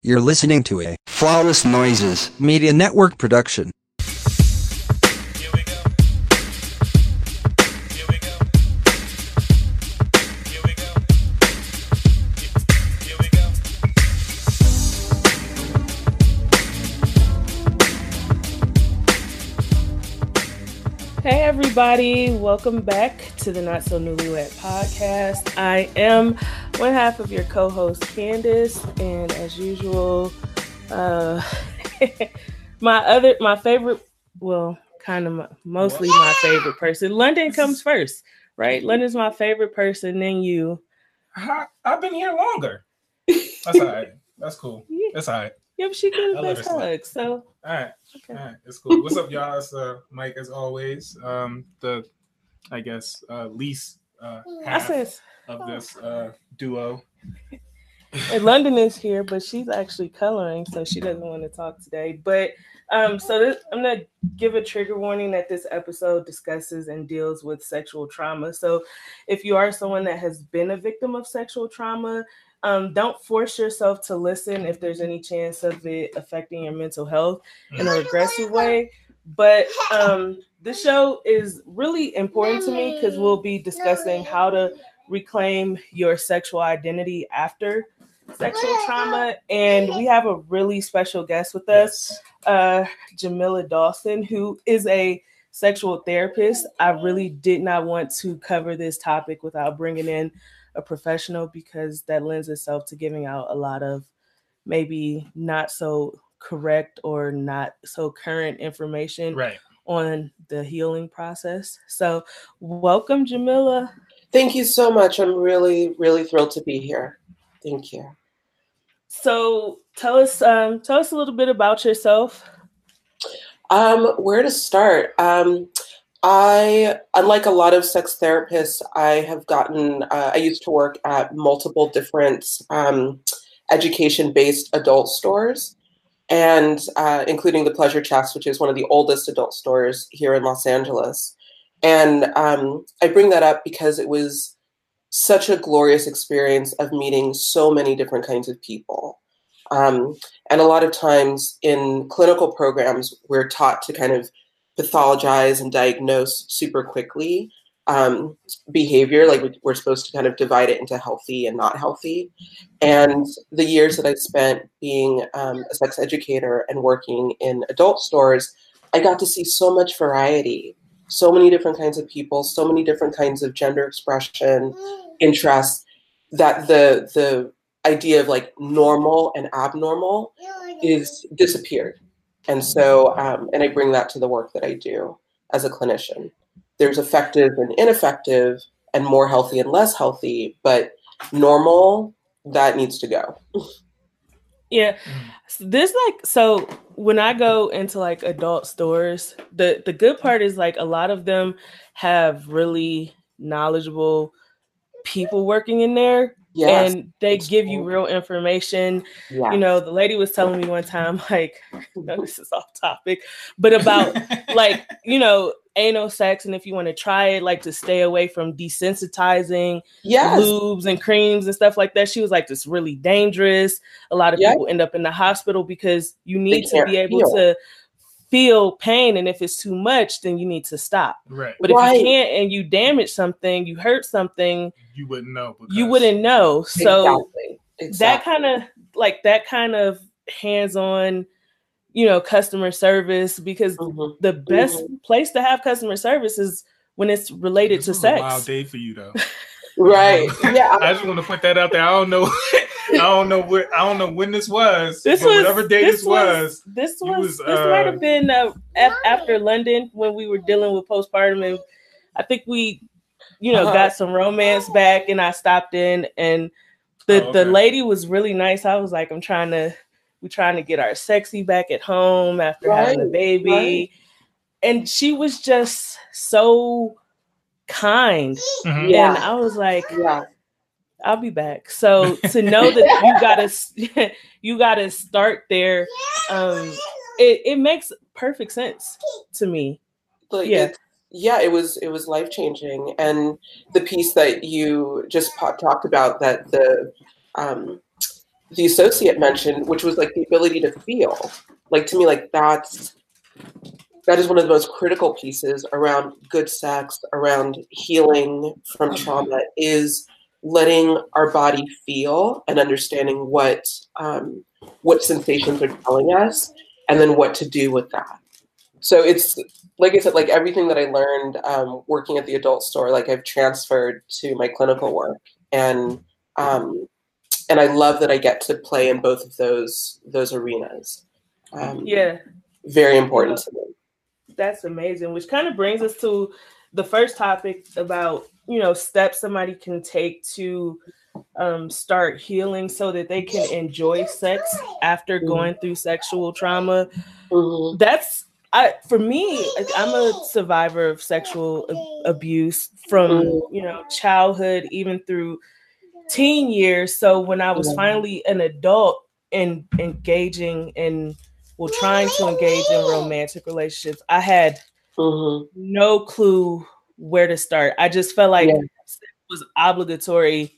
You're listening to a Flawless Noises. Media Network production. Hey, everybody, welcome back to the Not So Newlywed podcast. I am one half of your co host, Candace, and as usual, uh, my other, my favorite, well, kind of my, mostly my favorite person. London comes first, right? London's my favorite person, then you. I, I've been here longer. That's all right. That's cool. Yeah. That's all right. Yep, she I gives let best her So, All right. okay. All right. It's cool. What's up, y'all? It's uh, Mike, as always. Um, the, I guess, uh, least uh, I half said, of this uh, duo. and London is here, but she's actually coloring, so she doesn't want to talk today. But um, so this, I'm gonna give a trigger warning that this episode discusses and deals with sexual trauma. So if you are someone that has been a victim of sexual trauma, um, don't force yourself to listen if there's any chance of it affecting your mental health in a regressive way. But um, the show is really important to me because we'll be discussing how to reclaim your sexual identity after sexual trauma. And we have a really special guest with us, uh, Jamila Dawson, who is a sexual therapist. I really did not want to cover this topic without bringing in a professional because that lends itself to giving out a lot of maybe not so correct or not so current information Right. on the healing process. So, welcome, Jamila. Thank you so much. I'm really, really thrilled to be here. Thank you. So, tell us, um, tell us a little bit about yourself. Um, where to start? Um, I, unlike a lot of sex therapists, I have gotten, uh, I used to work at multiple different um, education based adult stores, and uh, including the Pleasure Chest, which is one of the oldest adult stores here in Los Angeles. And um, I bring that up because it was such a glorious experience of meeting so many different kinds of people. Um, and a lot of times in clinical programs, we're taught to kind of pathologize and diagnose super quickly um, behavior. Like we- we're supposed to kind of divide it into healthy and not healthy. And the years that I spent being um, a sex educator and working in adult stores, I got to see so much variety, so many different kinds of people, so many different kinds of gender expression, interests. That the the idea of like normal and abnormal is disappeared. And so, um, and I bring that to the work that I do as a clinician. There's effective and ineffective, and more healthy and less healthy, but normal, that needs to go. Yeah, mm. So this like so when I go into like adult stores, the the good part is like a lot of them have really knowledgeable people working in there, Yes. and they it's give you real information. yeah. You know, the lady was telling me one time, like, no, this is off topic, but about like you know anal sex and if you want to try it like to stay away from desensitizing yes. lubes and creams and stuff like that she was like this really dangerous a lot of Yeah. people end up in the hospital because you need to be able feel. to feel pain and if it's too much then you need to stop Right. but if Right. you can't and you damage something you hurt something You wouldn't know. you wouldn't know so exactly. that kind of like that kind of hands-on you know customer service because Mhm. the best place to have customer service is when it's related This to sex a wild day for you, though. Right. Yeah. I just want to put that out there. I don't know. I don't know where. I don't know when this was. This but was whatever day this, was. This was, was, this might uh, have been uh, af- after London when we were dealing with postpartum, and I think we, you know, Uh-huh. got some romance back, and I stopped in, and the Oh, the lady was really nice. I was like, I'm trying to, we're trying to get our sexy back at home after having a baby, right. and she was just so kind, Mhm. Yeah. and I was like, Yeah. I'll be back. So to know that you gotta you gotta start there, um, it, it makes perfect sense to me. Like, Yeah. it- yeah, it was it was life changing, and the piece that you just talked about that the um, the associate mentioned, which was like the ability to feel. Like to me, like that's that is one of the most critical pieces around good sex, around healing from trauma, is letting our body feel and understanding what um, what sensations are telling us, and then what to do with that. So it's like I said, like everything that I learned um, working at the adult store, like I've transferred to my clinical work, and um, and I love that I get to play in both of those those arenas. Um, Yeah, very important to me. that's amazing. Which kind of brings us to the first topic about you know steps somebody can take to um, start healing so that they can enjoy sex after Mhm. going through sexual trauma. Mhm. That's I for me. I'm a survivor of sexual a- abuse from Mhm. you know childhood even through teen years. So when I was finally an adult and engaging in well trying to engage in romantic relationships, I had Mhm. no clue where to start. I just felt like Yeah. sex was obligatory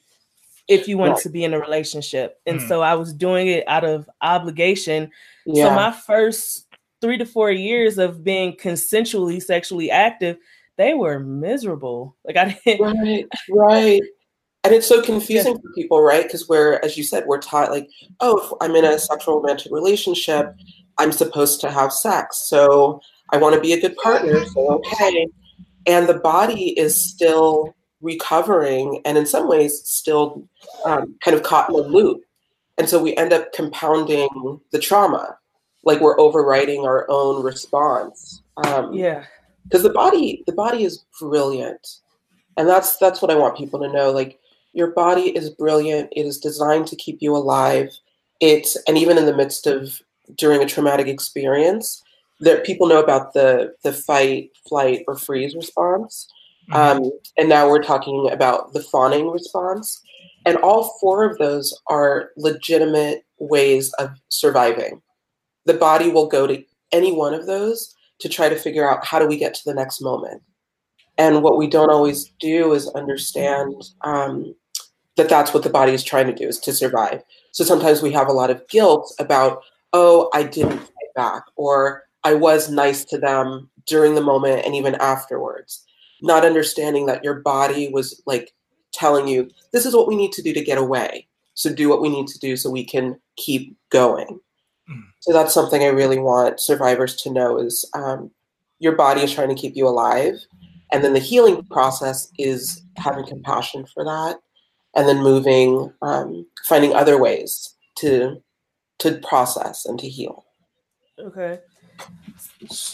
if you wanted Right. to be in a relationship. And Mm. so I was doing it out of obligation. Yeah. So my first three to four years of being consensually sexually active, they were miserable. Like I didn't right, right. And it's so confusing for people, right? Because we're, as you said, we're taught like, oh, if I'm in a sexual romantic relationship, I'm supposed to have sex. So I want to be a good partner. So okay. And the body is still recovering and in some ways still um, kind of caught in a loop. And so we end up compounding the trauma, like we're overriding our own response. Um, yeah. because the body the body is brilliant and that's that's what i want people to know like your body is brilliant it is designed to keep you alive it's and even in the midst of during a traumatic experience that people know about the the fight flight or freeze response. Um, and now we're talking about the fawning response. And all four of those are legitimate ways of surviving. The body will go to any one of those to try to figure out how do we get to the next moment. And what we don't always do is understand um, that that's what the body is trying to do is to survive. So sometimes we have a lot of guilt about oh i didn't fight back or i was nice to them during the moment and even afterwards not understanding that your body was like telling you this is what we need to do to get away so do what we need to do so we can keep going Mm. so that's something i really want survivors to know is um, your body is trying to keep you alive and then the healing process is having compassion for that and then moving um, finding other ways to to process and to heal Okay.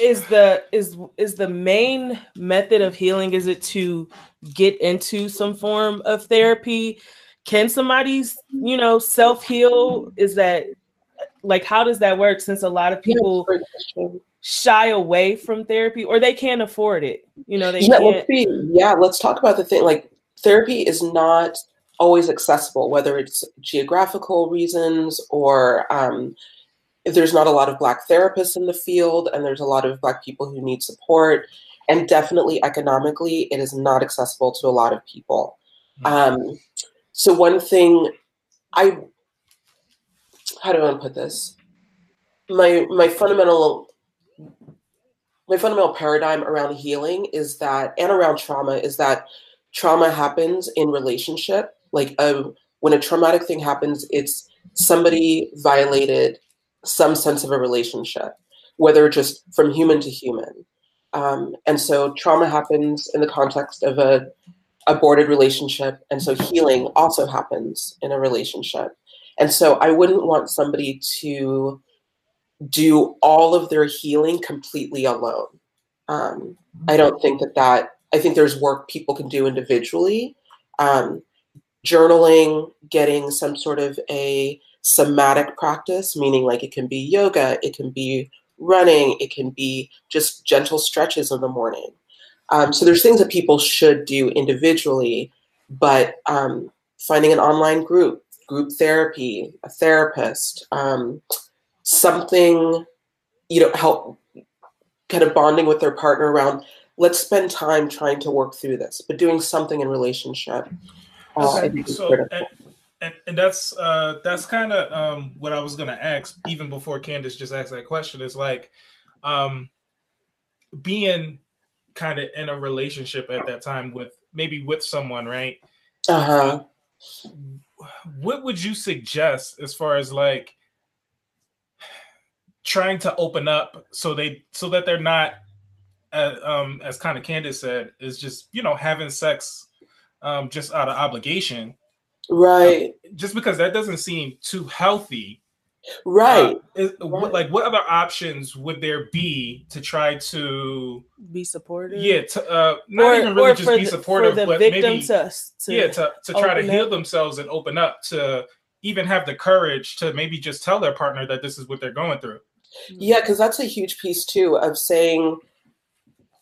Is the is is the main method of healing is it to get into some form of therapy? Can somebody's, you know, self-heal? Is that like how does that work since a lot of people shy away from therapy or they can't afford it? You know, they yeah, can't let's yeah, let's talk about the thing. Like therapy is not always accessible, whether it's geographical reasons or um, if there's not a lot of black therapists in the field and there's a lot of black people who need support. And definitely economically, it is not accessible to a lot of people. Um, so one thing I how do I put this? My my fundamental my fundamental paradigm around healing is that and around trauma is that trauma happens in relationship. Like a, when a traumatic thing happens, it's somebody violated some sense of a relationship, whether just from human to human. Um, and so trauma happens in the context of a aborted relationship, and so healing also happens in a relationship. And so I wouldn't want somebody to do all of their healing completely alone. Um, I don't think that that, I think there's work people can do individually. Um, journaling, getting some sort of a somatic practice, meaning like it can be yoga, it can be running, it can be just gentle stretches in the morning. Um, so there's things that people should do individually, but um, finding an online group, group therapy, a therapist, um, something, you know, help kind of bonding with their partner around, let's spend time trying to work through this, but doing something in relationship. uh, So, and, and, and that's uh that's kind of um what I was gonna ask even before Candace just asked that question is like um being kind of in a relationship at that time with maybe with someone right Uh-huh. what would you suggest as far as like trying to open up so they so that they're not uh, um as kind of Candace said is just you know having sex um just out of obligation Right. just because that doesn't seem too healthy Right. uh, is, what, like what other options would there be to try to Be supportive. yeah to uh not even really just be the, supportive but maybe to, to yeah to, to try to heal up. themselves and open up to even have the courage to maybe just tell their partner that this is what they're going through Yeah, because that's a huge piece too of saying,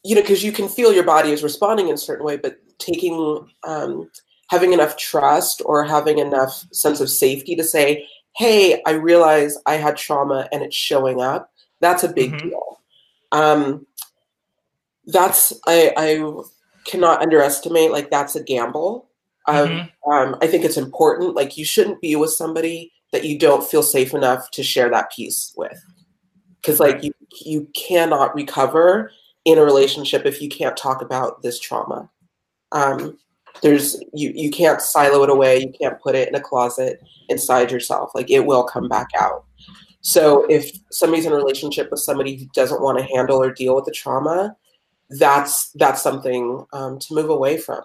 you know, because you can feel your body is responding in a certain way, but taking, um, having enough trust or having enough sense of safety to say, hey, I realize I had trauma and it's showing up. That's a big Mhm. deal. Um, that's, I, I cannot underestimate, like, that's a gamble. Of, Mhm. um, I think it's important. Like, you shouldn't be with somebody that you don't feel safe enough to share that piece with because like you you cannot recover in a relationship if you can't talk about this trauma um there's you you can't silo it away you can't put it in a closet inside yourself like it will come back out so if somebody's in a relationship with somebody who doesn't want to handle or deal with the trauma that's that's something um, to move away from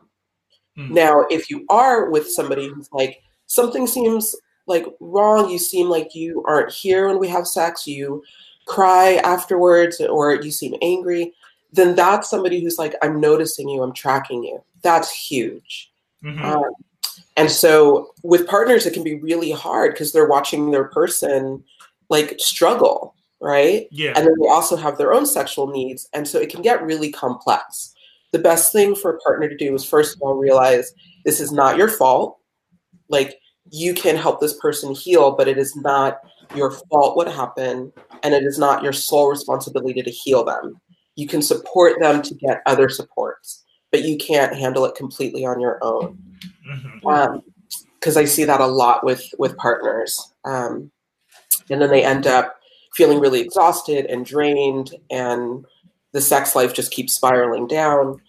Mm. now if you are with somebody who's like something seems like wrong you seem like you aren't here when we have sex you cry afterwards or you seem angry then that's somebody who's like i'm noticing you i'm tracking you. That's huge. Mhm. um, and so with partners it can be really hard because they're watching their person like struggle right? Yeah. And then they also have their own sexual needs and so it can get really complex. The best thing for a partner to do is first of all realize this is not your fault. Like you can help this person heal but it is not your fault what happened and it is not your sole responsibility to heal them you can support them to get other supports but you can't handle it completely on your own because I see that a lot with with partners, um, and then they end up feeling really exhausted and drained, and the sex life just keeps spiraling down.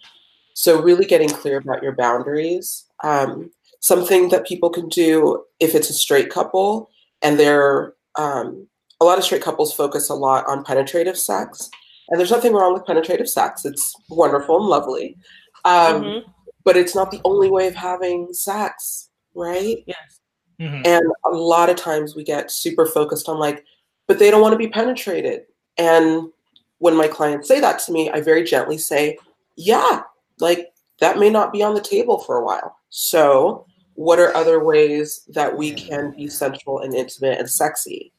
So really getting clear about your boundaries. Um, something that people can do if it's a straight couple, and they're um, a lot of straight couples focus a lot on penetrative sex, and there's nothing wrong with penetrative sex. It's wonderful and lovely. Um, Mhm. but it's not the only way of having sex, right? Yes. Mhm. And a lot of times we get super focused on like, but they don't want to be penetrated. And when my clients say that to me, I very gently say, yeah, like that may not be on the table for a while. So, what are other ways that we can be sensual and intimate and sexy?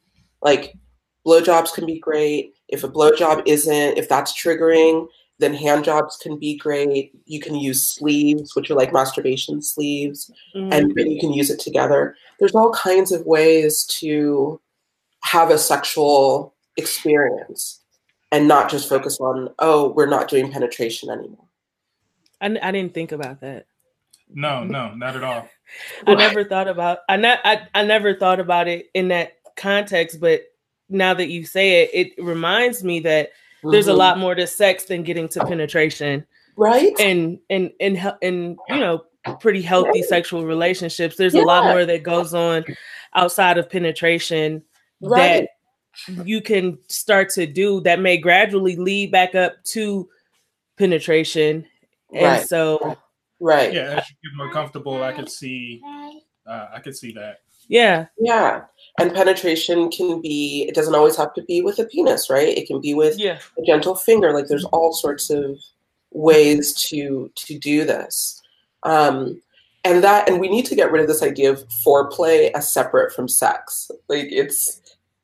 Like, blowjobs can be great. If a blowjob isn't, if that's triggering, then hand jobs can be great. You can use sleeves, which are like masturbation sleeves Mhm. and you can use it together. There's all kinds of ways to have a sexual experience and not just focus on, oh, we're not doing penetration anymore. I didn't think about that. no no not at all I never thought about I, ne- I I never thought about it in that context, but now that you say it, it reminds me that there's a Mhm. lot more to sex than getting to penetration right? and and and hel- and you know pretty healthy sexual relationships. There's a lot more that goes on outside of penetration right. that you can start to do that may gradually lead back up to penetration. And Right. so right. yeah as you get more comfortable i could see uh, i could see that yeah, Yeah. And penetration can be, it doesn't always have to be with a penis, right? It can be with yeah. a gentle finger. Like there's all sorts of ways to to do this. Um and that and we need to get rid of this idea of foreplay as separate from sex. Like it's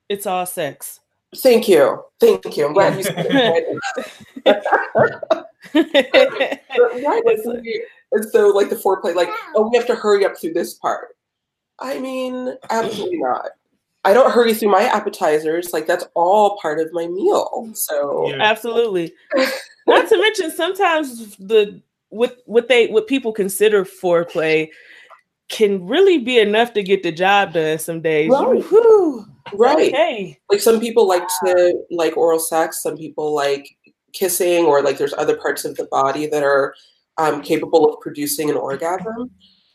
It's all sex. thank you. Thank you. I'm glad you said it. But right, like, we- and so like the foreplay, like, oh, we have to hurry up through this part. I mean, absolutely not. I don't hurry through my appetizers. Like that's all part of my meal. So Yeah. Absolutely. Not to mention sometimes the what what they what people consider foreplay can really be enough to get the job done some days. Right. Whew. Right. Okay. Like some people like to like oral sex, some people like kissing, or like there's other parts of the body that are um, capable of producing an orgasm.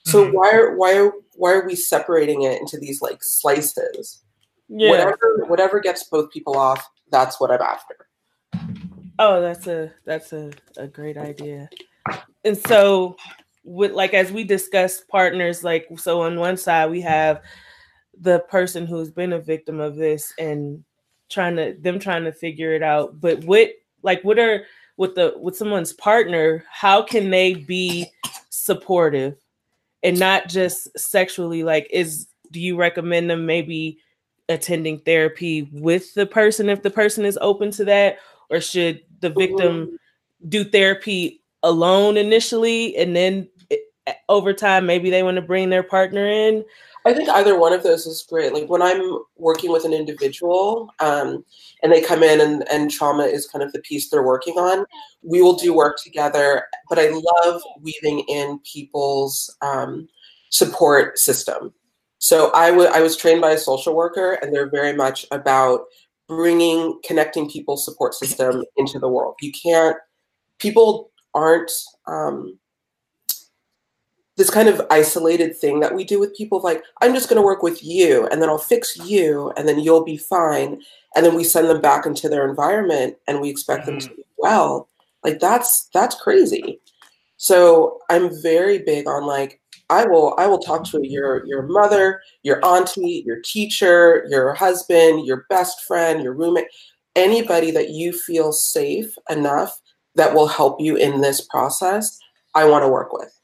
So Mhm. why are why are why are we separating it into these like slices? Yeah. Whatever whatever gets both people off, that's what I'm after. Oh, that's a that's a, a great idea. And so with like as we discussed partners, like so on one side we have the person who's been a victim of this and trying to them trying to figure it out. But what like what are with the with someone's partner, how can they be supportive and not just sexually? Like is do you recommend them maybe attending therapy with the person if the person is open to that? or should the victim do therapy alone initially and then over time maybe they want to bring their partner in I think either one of those is great. Like when I'm working with an individual um, and they come in and, and trauma is kind of the piece they're working on, we will do work together. But I love weaving in people's um, support system. So I was trained by a social worker, and they're very much about bringing, connecting people's support system into the world. You can't, people aren't. Um, this kind of isolated thing that we do with people like i'm just going to work with you and then i'll fix you and then you'll be fine and then we send them back into their environment and we expect them to be well like that's that's crazy so i'm very big on like i will i will talk to your your mother your auntie your teacher your husband your best friend your roommate anybody that you feel safe enough that will help you in this process i want to work with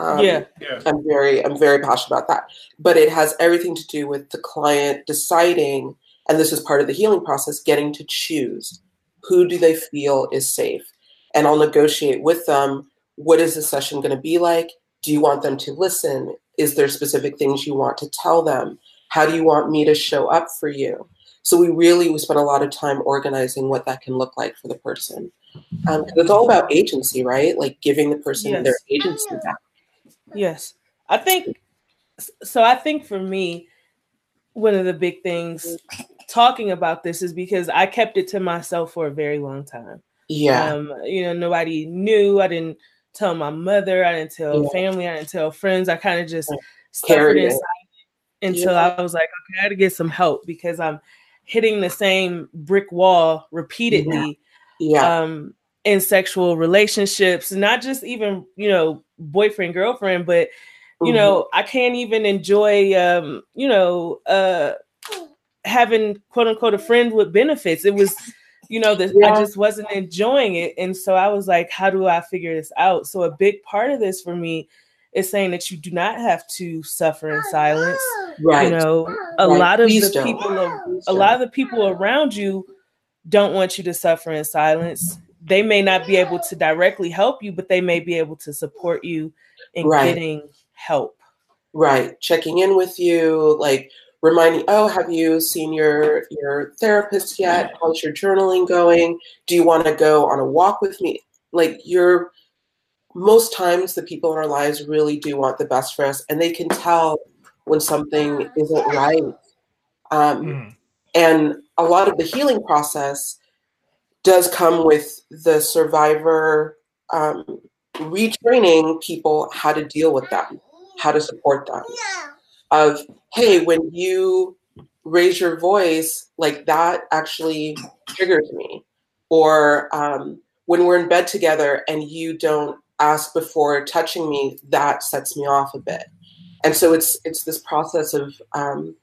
um, yeah Yeah. I'm very I'm very passionate about that. But it has everything to do with the client deciding, and this is part of the healing process, getting to choose who do they feel is safe. And I'll negotiate with them what is the session going to be like? Do you want them to listen? Is there specific things you want to tell them? How do you want me to show up for you? So we really we spend a lot of time organizing what that can look like for the person. Um, it's all about agency, right? Like giving the person their agency back. yes i think so i think for me one of the big things talking about this is because i kept it to myself for a very long time Yeah. um you know nobody knew i didn't tell my mother i didn't tell Yeah. family i didn't tell friends i kind of just Yeah. Carried it. inside until Yeah. i was like okay i gotta get some help because i'm hitting the same brick wall repeatedly yeah. um in sexual relationships not just even you know boyfriend girlfriend but Mm-hmm. you know i can't even enjoy um you know uh having quote unquote a friend with benefits it was you know that Yeah. i just wasn't enjoying it and so i was like how do i figure this out so a big part of this for me is saying that you do not have to suffer in silence right. you know a Right. lot of Please the don't. people a Please a lot of the people around you don't want you to suffer in silence. They may not be able to directly help you, but they may be able to support you in Right. getting help. right. Checking in with you, like reminding, oh, have you seen your your therapist yet? How's your journaling going? Do you want to go on a walk with me? Like you're most times the people in our lives really do want the best for us and they can tell when something isn't right. Um, Mhm. And a lot of the healing process does come with the survivor um, retraining people how to deal with them, how to support them. Of, hey, when you raise your voice, like that actually triggers me. Or um, when we're in bed together and you don't ask before touching me, that sets me off a bit. And so it's it's this process of um,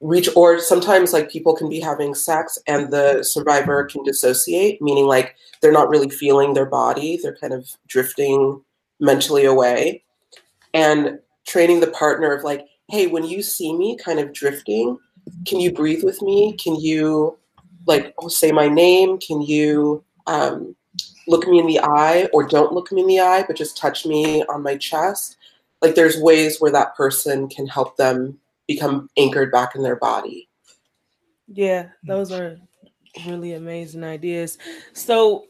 reach or sometimes like people can be having sex and the survivor can dissociate meaning like they're not really feeling their body they're kind of drifting mentally away and training the partner of like hey when you see me kind of drifting can you breathe with me can you like say my name can you um, look me in the eye or don't look me in the eye but just touch me on my chest like there's ways where that person can help them become anchored back in their body. Yeah, those are really amazing ideas. So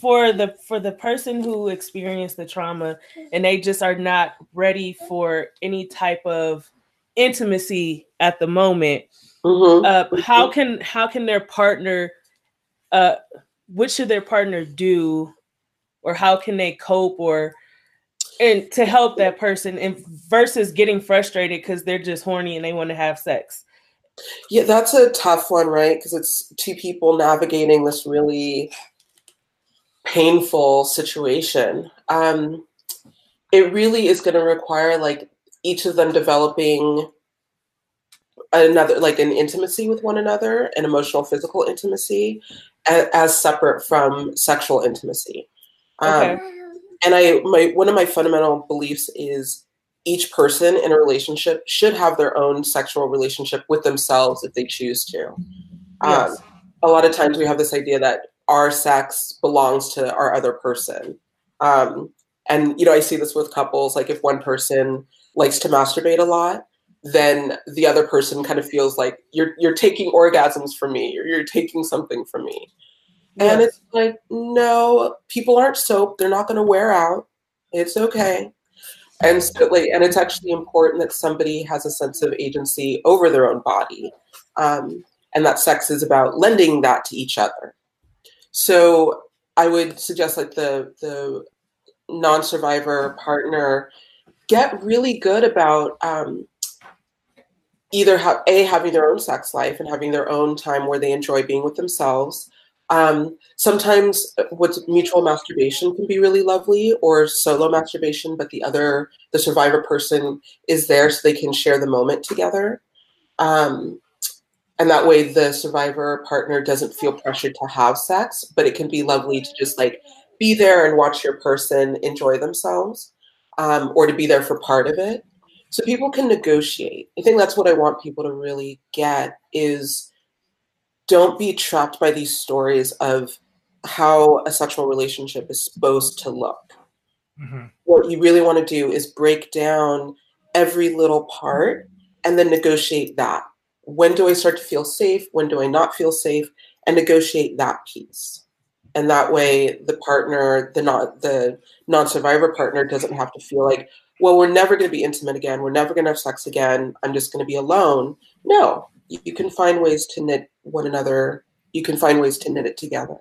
for the for the person who experienced the trauma and they just are not ready for any type of intimacy at the moment Mhm. uh, how can how can their partner uh what should their partner do or how can they cope or and to help that person and versus getting frustrated because they're just horny and they want to have sex Yeah, that's a tough one, right? Because it's two people navigating this really painful situation. Um, it really is going to require like each of them developing another like an intimacy with one another, an emotional, physical intimacy, as, as separate from sexual intimacy. Um, okay and I my one of my fundamental beliefs is each person in a relationship should have their own sexual relationship with themselves if they choose to. Um, a lot of times we have this idea that our sex belongs to our other person. Um, and you know, I see this with couples. Like if one person likes to masturbate a lot, then the other person kind of feels like you're you're taking orgasms from me, or you're taking something from me. And it's like, no, people aren't soap. They're not going to wear out. It's okay. And so, like, and it's actually important that somebody has a sense of agency over their own body, um, and that sex is about lending that to each other. So, I would suggest, like, the the non-survivor partner get really good about um, either have a having their own sex life and having their own time where they enjoy being with themselves um, sometimes with mutual masturbation can be really lovely or solo masturbation, but the other, the survivor person is there so they can share the moment together. Um, and that way the survivor partner doesn't feel pressured to have sex, but it can be lovely to just like be there and watch your person enjoy themselves um, or to be there for part of it. So people can negotiate. I think that's what I want people to really get is don't be trapped by these stories of how a sexual relationship is supposed to look. Mhm. What you really want to do is break down every little part and then negotiate that. When do I start to feel safe? When do I not feel safe? And negotiate that piece. And that way the partner, the not the non-survivor partner doesn't have to feel like, well, we're never going to be intimate again. We're never going to have sex again. I'm just going to be alone. No, you, you can find ways to knit one another. You can find ways to knit it together.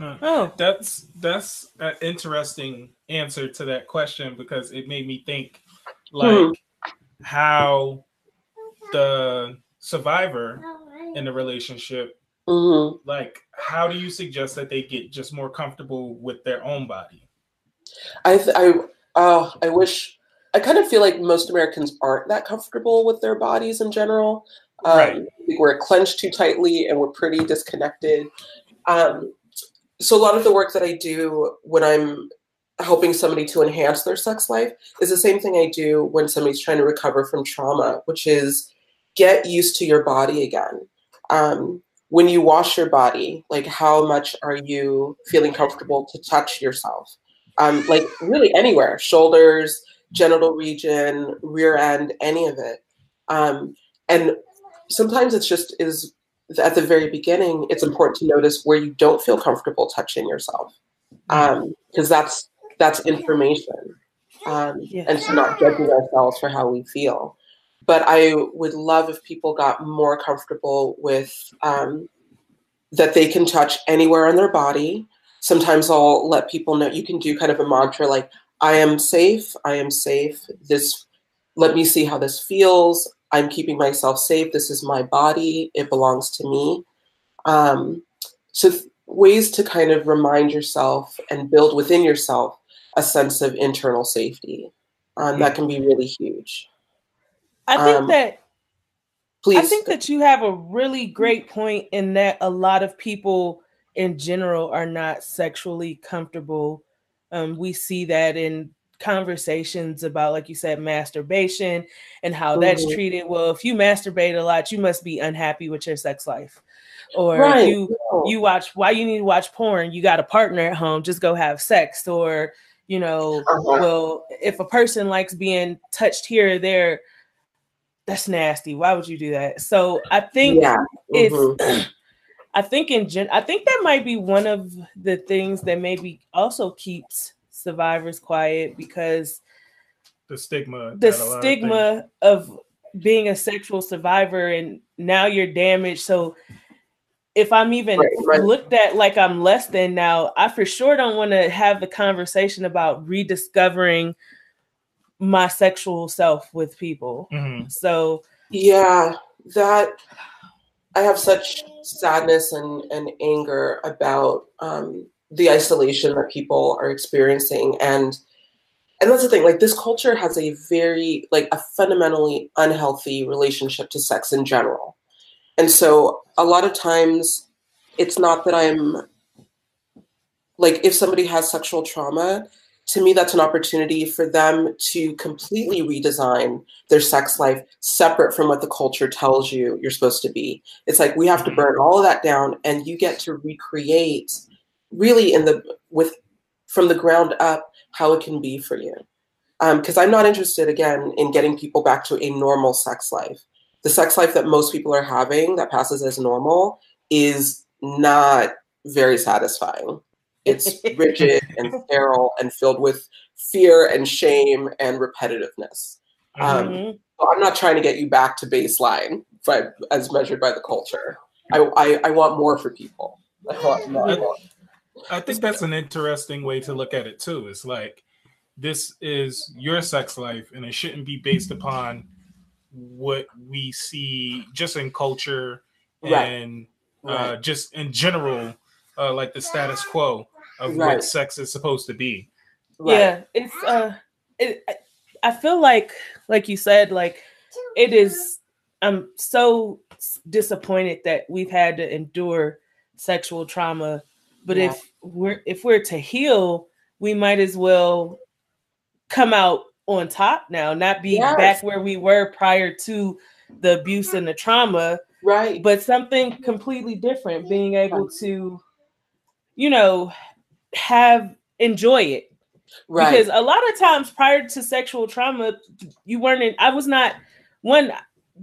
Uh, oh That's that's an interesting answer to that question because it made me think like Hmm. how the survivor in the relationship hmm like how do you suggest that they get just more comfortable with their own body I, th- I, oh, I wish. I kind of feel like most Americans aren't that comfortable with their bodies in general. Um, Right. We're clenched too tightly and we're pretty disconnected. Um, so a lot of the work that I do when I'm helping somebody to enhance their sex life is the same thing I do when somebody's trying to recover from trauma, which is get used to your body again. Um, when you wash your body, like how much are you feeling comfortable to touch yourself? Um, like really anywhere, shoulders, genital region, rear end, any of it. Um, and sometimes it's just is at the very beginning, it's important to notice where you don't feel comfortable touching yourself. because that's that's information um, Yeah. and to not judging ourselves for how we feel but i would love if people got more comfortable with um, that they can touch anywhere on their body. Sometimes i'll let people know you can do kind of a mantra like i am safe i am safe. This let me see how this feels. I'm keeping myself safe. This is my body. It belongs to me. Um, so th- ways to kind of remind yourself and build within yourself a sense of internal safety um, that can be really huge I think Um, that please I think that you have a really great point in that a lot of people in general are not sexually comfortable. Um, we see that in conversations about, like you said, masturbation and how that's Mhm. treated. Well, if you masturbate a lot, you must be unhappy with your sex life. Or right you you watch why you need to watch porn, you got a partner at home, just go have sex. Or, you know, Uh-huh. well, if a person likes being touched here or there, that's nasty. Why would you do that? So I think yeah it's mhm. I think in gen, I think that might be one of the things that maybe also keeps survivors quiet because The stigma. the that a lot of stigma of being a sexual survivor and now you're damaged so if i'm even Right, right. looked at like i'm less than now i for sure don't want to have the conversation about rediscovering my sexual self with people Mhm. so Yeah, that I have such sadness and, and anger about um, the isolation that people are experiencing, and and that's the thing. Like this culture has a very like a fundamentally unhealthy relationship to sex in general, and so a lot of times it's not that I'm like if somebody has sexual trauma. To me, that's an opportunity for them to completely redesign their sex life separate from what the culture tells you you're supposed to be. It's like we have to burn all of that down and you get to recreate really in the with from the ground up how it can be for you. Um, because I'm not interested again in getting people back to a normal sex life. The sex life that most people are having that passes as normal is not very satisfying. It's rigid and sterile and filled with fear and shame and repetitiveness. Um, mhm. so I'm not trying to get you back to baseline by, as measured by the culture. I, I, I want more for people. I want more. I think that's an interesting way to look at it too. It's like this is your sex life, and it shouldn't be based upon what we see just in culture Right. and uh, Right. just in general, uh, like the status quo of Right. what sex is supposed to be. Right. yeah it's uh it I- i feel like like you said like it is i'm so disappointed that we've had to endure sexual trauma but Yeah. if we're if we're to heal we might as well come out on top now not be Yes. back where we were prior to the abuse and the trauma Right. but something completely different being able to you know have enjoy it Right. because a lot of times prior to sexual trauma you weren't in, i was not one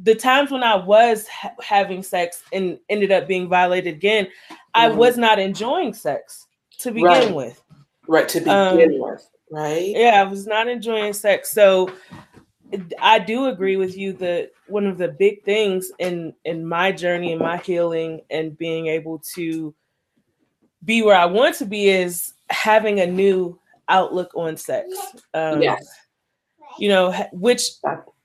the times when i was ha- having sex and ended up being violated again i Mhm. was not enjoying sex to begin Right. with right. To begin um, with. Right. yeah i was not enjoying sex so i do agree with you that one of the big things in in my journey and my healing and being able to be where i want to be is having a new outlook on sex um, Yes. you know which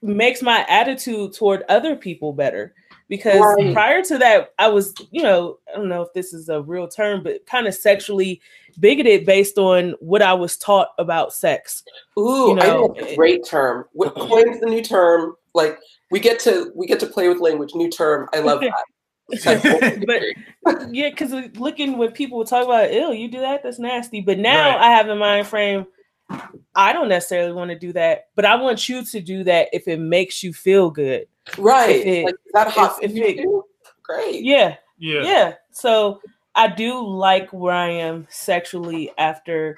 makes my attitude toward other people better because Right. prior to that i was you know i don't know if this is a real term but kind of sexually bigoted based on what i was taught about sex Ooh, you I know, a great term. What coined the new term? Like we get to we get to play with language. New term. I love that. Sexual bigotry. yeah because looking when people would talk about ill you do that that's nasty but now Right. i have the mind frame i don't necessarily want to do that but i want you to do that if it makes you feel good right. If it- like that hot if- if you it- too? Great. yeah Yeah. yeah so i do like where i am sexually after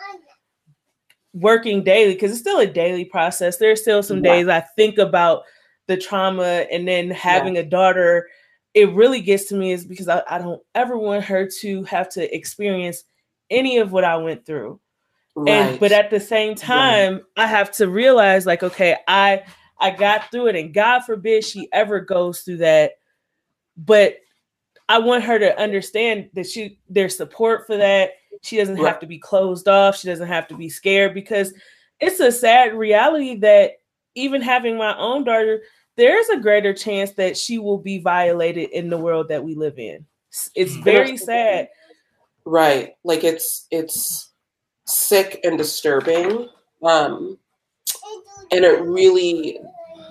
working daily because it's still a daily process there's still some Yeah. days i think about the trauma and then having a daughter it really gets to me is because I, I don't ever want her to have to experience any of what i went through. Right. and but at the same time i have to realize like okay i i got through it and god forbid she ever goes through that. But i want her to understand that she there's support for that. She doesn't Right. have to be closed off. She doesn't have to be scared because it's a sad reality that even having my own daughter there's a greater chance that she will be violated in the world that we live in It's- very sad right. Like it's it's sick and disturbing. Um and it really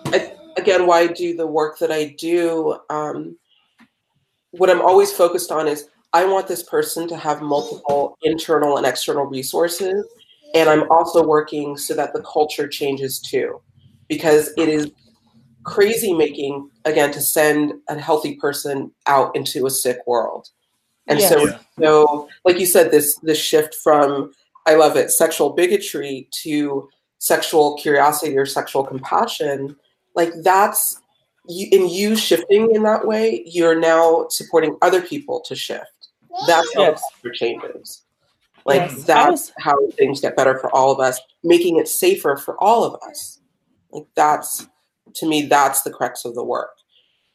I, again why I do the work that I do um what I'm always focused on is I want this person to have multiple internal and external resources and I'm also working so that the culture changes too because it is crazy making again to send a healthy person out into a sick world. And so Yeah. so like you said this this shift from I love it sexual bigotry to sexual curiosity or sexual compassion like that's you, in you shifting in that way, you're now supporting other people to shift. That's how Yes. the changes. Like Yes. That's was- how things get better for all of us, making it safer for all of us. Like that's to me, that's the crux of the work.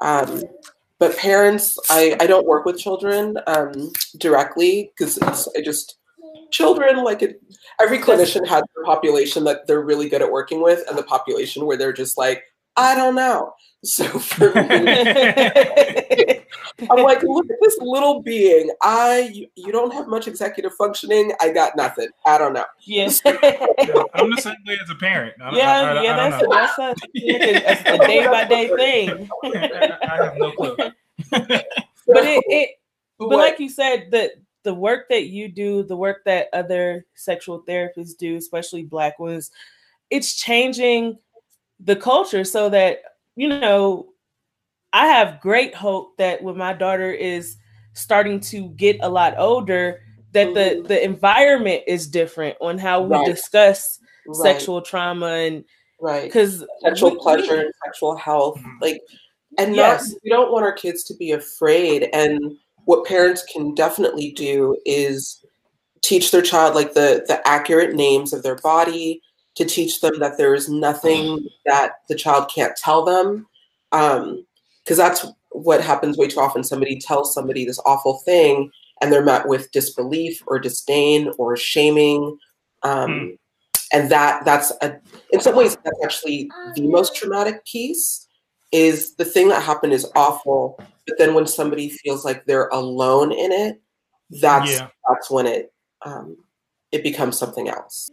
Um, but parents, I, I don't work with children um, directly because I just children like it. Every clinician has the population that they're really good at working with, and the population where they're just like, I don't know. So for me, I'm like, look at this little being. I you, you don't have much executive functioning. I got nothing. I don't know. yes. I'm the same way as a parent. I, yeah, I, I, yeah, I that's don't that's a, it's a day by day thing. I, I have no clue. But it, it but What- like you said, the the work that you do, the work that other sexual therapists do, especially black ones, it's changing the culture so that you know I have great hope that when my daughter is starting to get a lot older that the the environment is different on how we Right. discuss right, sexual trauma and right. because sexual pleasure and sexual health like and Yes. not we don't want our kids to be afraid and what parents can definitely do is teach their child like the the accurate names of their body to teach them that there is nothing that the child can't tell them um because that's what happens way too often. Somebody tells somebody this awful thing and they're met with disbelief or disdain or shaming um and that that's a in some ways that's actually the most traumatic piece is the thing that happened is awful but then when somebody feels like they're alone in it that's Yeah. that's when it um, it becomes something else.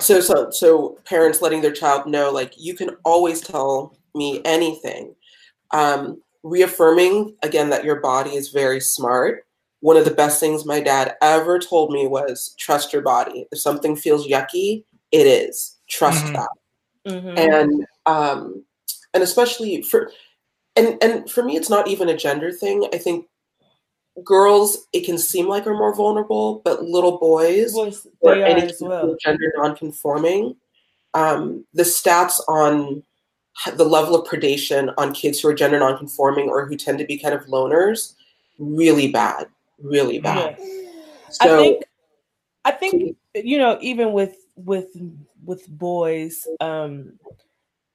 So so so parents letting their child know like you can always tell me anything um, reaffirming again that your body is very smart one of the best things my dad ever told me was trust your body if something feels yucky it is trust Mhm. that Mhm. and um and especially for and and for me it's not even a gender thing i think girls it can seem like are more vulnerable but little boys Voice- or any as kids who well. gender nonconforming um the stats on h- the level of predation on kids who are gender nonconforming or who tend to be kind of loners really bad really bad Yeah. so I think I think you know even with with with boys um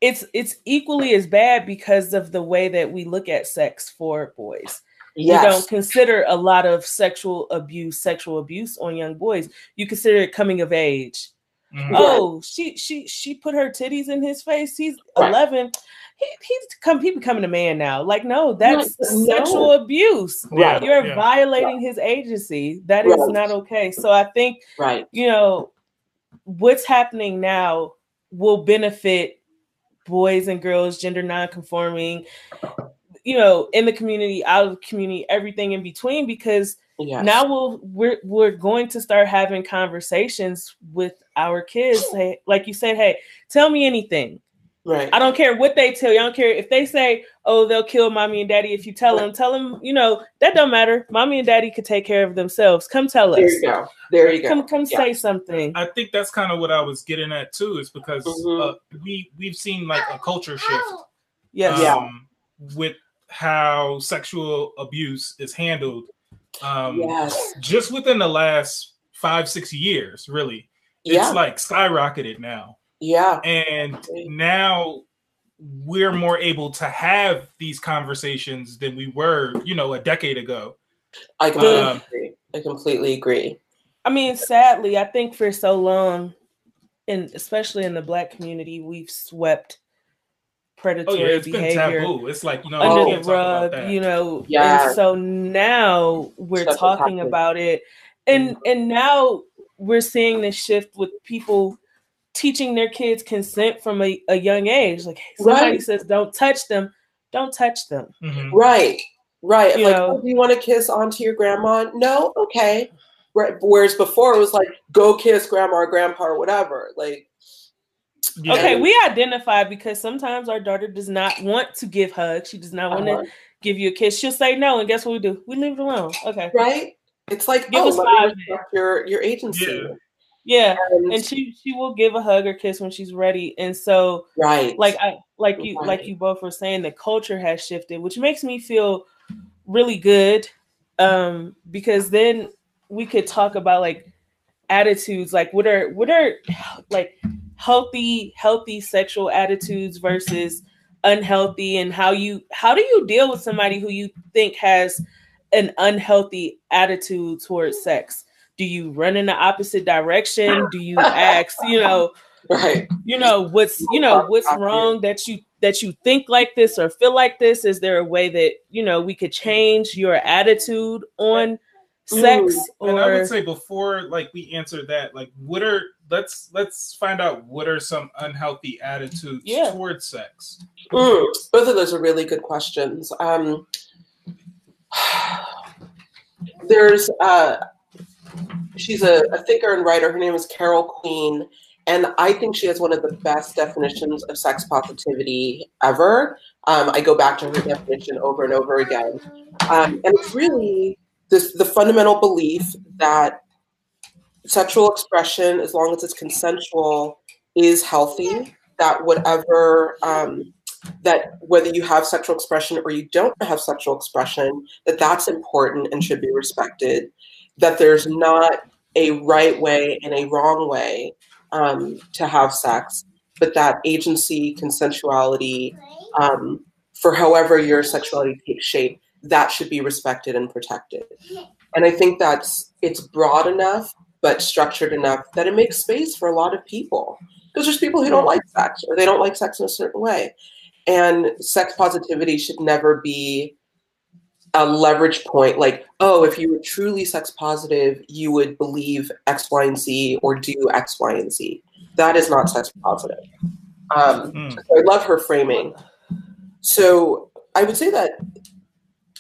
it's it's equally as bad because of the way that we look at sex for boys. yes You don't consider a lot of sexual abuse, sexual abuse on young boys. You consider it coming of age. Mhm. Oh, she she she put her titties in his face. He's Right. 11. He, he's come he becoming a man now. Like no, that's No. sexual abuse. Yeah, You're yeah. violating his agency. That is Right. not okay. So I think right you know what's happening now will benefit boys and girls gender non-conforming you know in the community out of the community everything in between because yes. Now we'll we're we're going to start having conversations with our kids. Hey, like you said hey tell me anything. Right. I don't care what they tell you. I don't care if they say oh they'll kill mommy and daddy if you tell them. Tell them you know that don't matter. Mommy and daddy could take care of themselves. Come tell us. there you go. There you go. Come come Yeah. say something. I think that's kind of what I was getting at too, is because Mhm. uh, we we've seen like a culture shift yes. Yeah. um, with how sexual abuse is handled. Um, yes just within the last five six years, really, it's yeah like skyrocketed now, yeah and now we're more able to have these conversations than we were, you know, a decade ago. I completely Um, agree. I completely agree. I mean, sadly, I think for so long, and especially in the black community, we've swept Oh predatory yeah, it's been behavior taboo. It's like you know, Oh, under can't the talk about rug, that. you know. Yeah. And so now we're Stuff talking about it, and and now we're seeing this shift with people teaching their kids consent from a, a young age. Like somebody Right. says, "Don't touch them," don't touch them. Mhm. Right, right. You like, know. oh, do you want to kiss onto your grandma? No, okay. Right. Whereas before it was like, go kiss grandma or grandpa or whatever. Like, Yeah. Okay, we identify because sometimes our daughter does not want to give hugs. She does not want to uh, give you a kiss. She'll say no, and guess what we do? We leave it alone. Okay. right? It's like, Give oh, us five your your agency. Yeah, And, and she she will give a hug or kiss when she's ready. And so right. like I like you like you both were saying the culture has shifted, which makes me feel really good. Um, because then we could talk about like attitudes, like what are what are like healthy, healthy sexual attitudes versus unhealthy and how you how do you deal with somebody who you think has an unhealthy attitude towards sex? Do you run in the opposite direction? Do you ask, you know, right. you know what's you know what's wrong that you that you think like this or feel like this is there a way that you know we could change your attitude on sex Mm, and I would say before like we answer that, like what are let's let's find out what are some unhealthy attitudes Yeah. towards sex. Mm, both of those are really good questions. Um, there's uh, she's a, a thinker and writer. Her name is Carol Queen, and I think she has one of the best definitions of sex positivity ever. Um, I go back to her definition over and over again, um, and it's really this the fundamental belief that sexual expression, as long as it's consensual, is healthy. That whatever um, that whether you have sexual expression or you don't have sexual expression, that that's important and should be respected. That there's not a right way and a wrong way um, to have sex, but that agency, consensuality, um, for however your sexuality takes shape, that should be respected and protected. And I think that's it's broad enough but structured enough that it makes space for a lot of people. Because there's people who don't like sex or they don't like sex in a certain way. And sex positivity should never be a leverage point like, oh, if you were truly sex positive, you would believe X, Y, and Z or do X, Y, and Z. That is not sex positive. Um, Mm. so I love her framing. So I would say that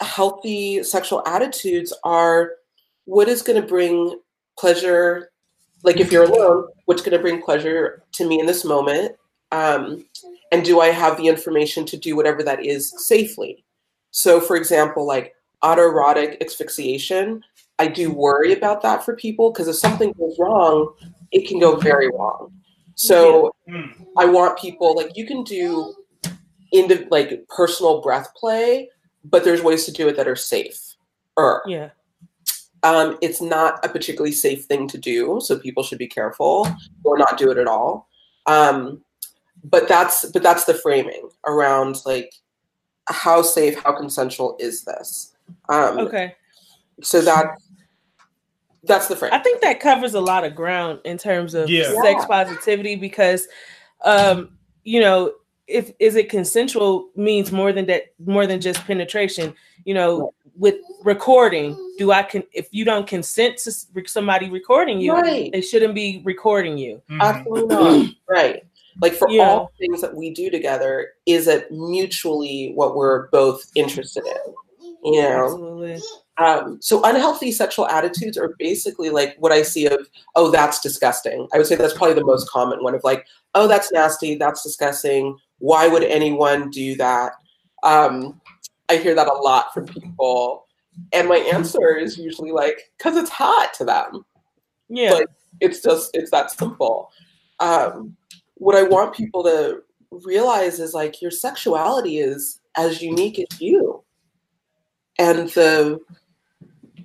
healthy sexual attitudes are what is going to bring pleasure like if you're alone what's going to bring pleasure to me in this moment? Um, and do i have the information to do whatever that is safely? So for example like autoerotic asphyxiation i do worry about that for people because if something goes wrong it can go very wrong. So Mm. I want people like you can do into like personal breath play, but there's ways to do it that are safe. Or yeah um, it's not a particularly safe thing to do, so people should be careful or not do it at all. Um, but that's but that's the framing around like how safe, how consensual is this? Um, okay So that that's the frame. i think that covers a lot of ground in terms of Yeah. sex positivity because um you know if is it consensual means more than that more than just penetration you know with recording do i can if you don't consent to somebody recording you Right. they shouldn't be recording you Mhm. Absolutely right. Like for Yeah. all things that we do together, is it mutually what we're both interested in? You know. absolutely Um, so unhealthy sexual attitudes are basically like what I see of, oh, that's disgusting. I would say that's probably the most common one of like, oh, that's nasty, that's disgusting. Why would anyone do that? Um, I hear that a lot from people. And my answer is usually like, because it's hot to them yeah Like, it's just it's that simple um, what i want people to realize is like your sexuality is as unique as you and the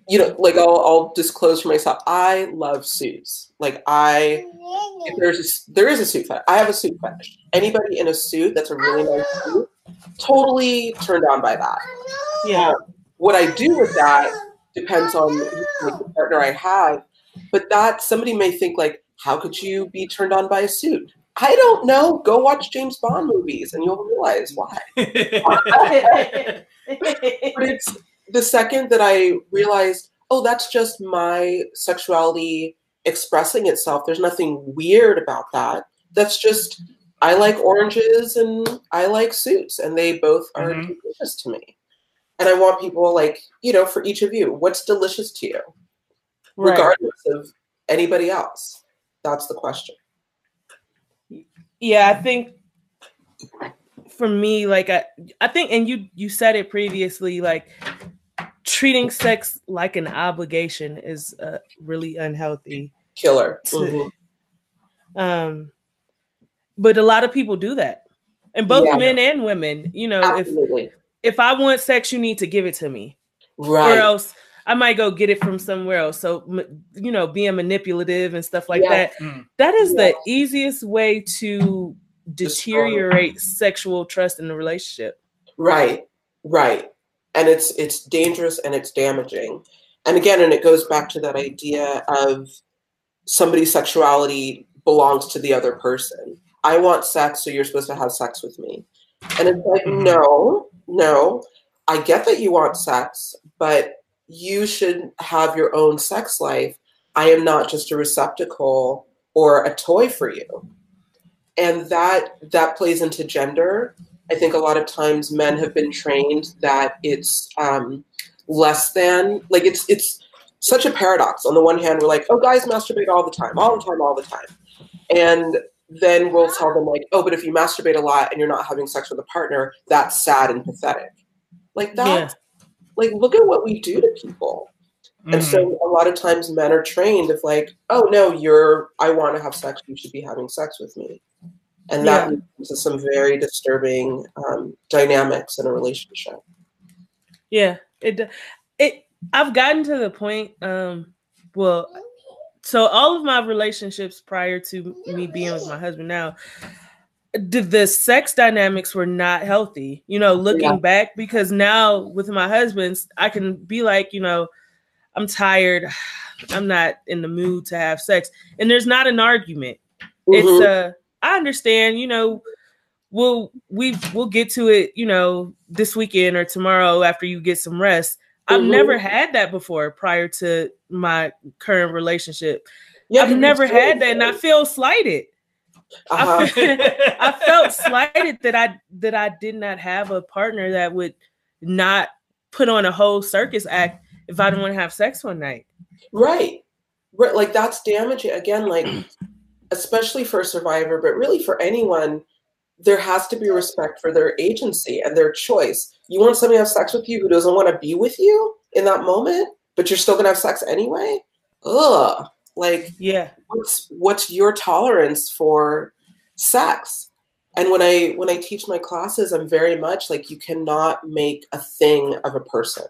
you know like i'll, I'll disclose for myself i love suits like i if there's a, there is a suit fetish i have a suit fetish anybody in a suit that's a really nice suit totally turned on by that yeah what I do with that depends on like, the partner I have. But that somebody may think like, how could you be turned on by a suit? I don't know. Go watch James Bond movies and you'll realize why. But it's the second that I realized, oh, that's just my sexuality expressing itself. There's nothing weird about that. That's just I like oranges and I like suits, and they both are Mhm. delicious to me. And I want people like, you know, for each of you, what's delicious to you, right regardless of anybody else? That's the question. yeah i think for me like i i think and you you said it previously like treating sex like an obligation is uh, really unhealthy Killer. to- Mhm. um but a lot of people do that and both Yeah. men and women you know if Absolutely. if i want sex you need to give it to me right? or else i might go get it from somewhere else so you know being manipulative and stuff like Yeah. that Mm. that is Yeah. the easiest way to Destroy. deteriorate sexual trust in the relationship Right, right. And it's it's dangerous and it's damaging. And again, and it goes back to that idea of somebody's sexuality belongs to the other person. I want sex, so you're supposed to have sex with me. And it's like, Mhm. no, no. I get that you want sex, but you should have your own sex life. I am not just a receptacle or a toy for you. And that that plays into gender I think a lot of times men have been trained that it's um, less than like it's it's such a paradox. On the one hand, we're like, oh, guys masturbate all the time, all the time, all the time, and then we'll tell them like, oh, but if you masturbate a lot and you're not having sex with a partner, that's sad and pathetic. Like that. Like, look at what we do to people. And Mhm. so a lot of times men are trained of like, oh no, you're I want to have sex, you should be having sex with me. And that Yeah. leads to some very disturbing um, dynamics in a relationship. Yeah, it it I've gotten to the point um well so all of my relationships prior to me being with my husband now the, the sex dynamics were not healthy. You know, looking Yeah. back because now with my husband I can be like, you know, I'm tired. I'm not in the mood to have sex and there's not an argument it's Mhm. I understand you know we'll we we'll get to it you know this weekend or tomorrow after you get some rest i've Mhm. never had that before prior to my current relationship yeah, i've never had that and i feel slighted Uh-huh. I, feel, I felt slighted that i that i did not have a partner that would not put on a whole circus act if i didn't want to have sex one night Right. Right. Like that's damaging. Again, like, especially for a survivor, but really for anyone, there has to be respect for their agency and their choice. You want somebody to have sex with you who doesn't want to be with you in that moment, but you're still gonna have sex anyway? Ugh. Like yeah what's what's your tolerance for sex? And when I when I teach my classes, I'm very much like you cannot make a thing of a person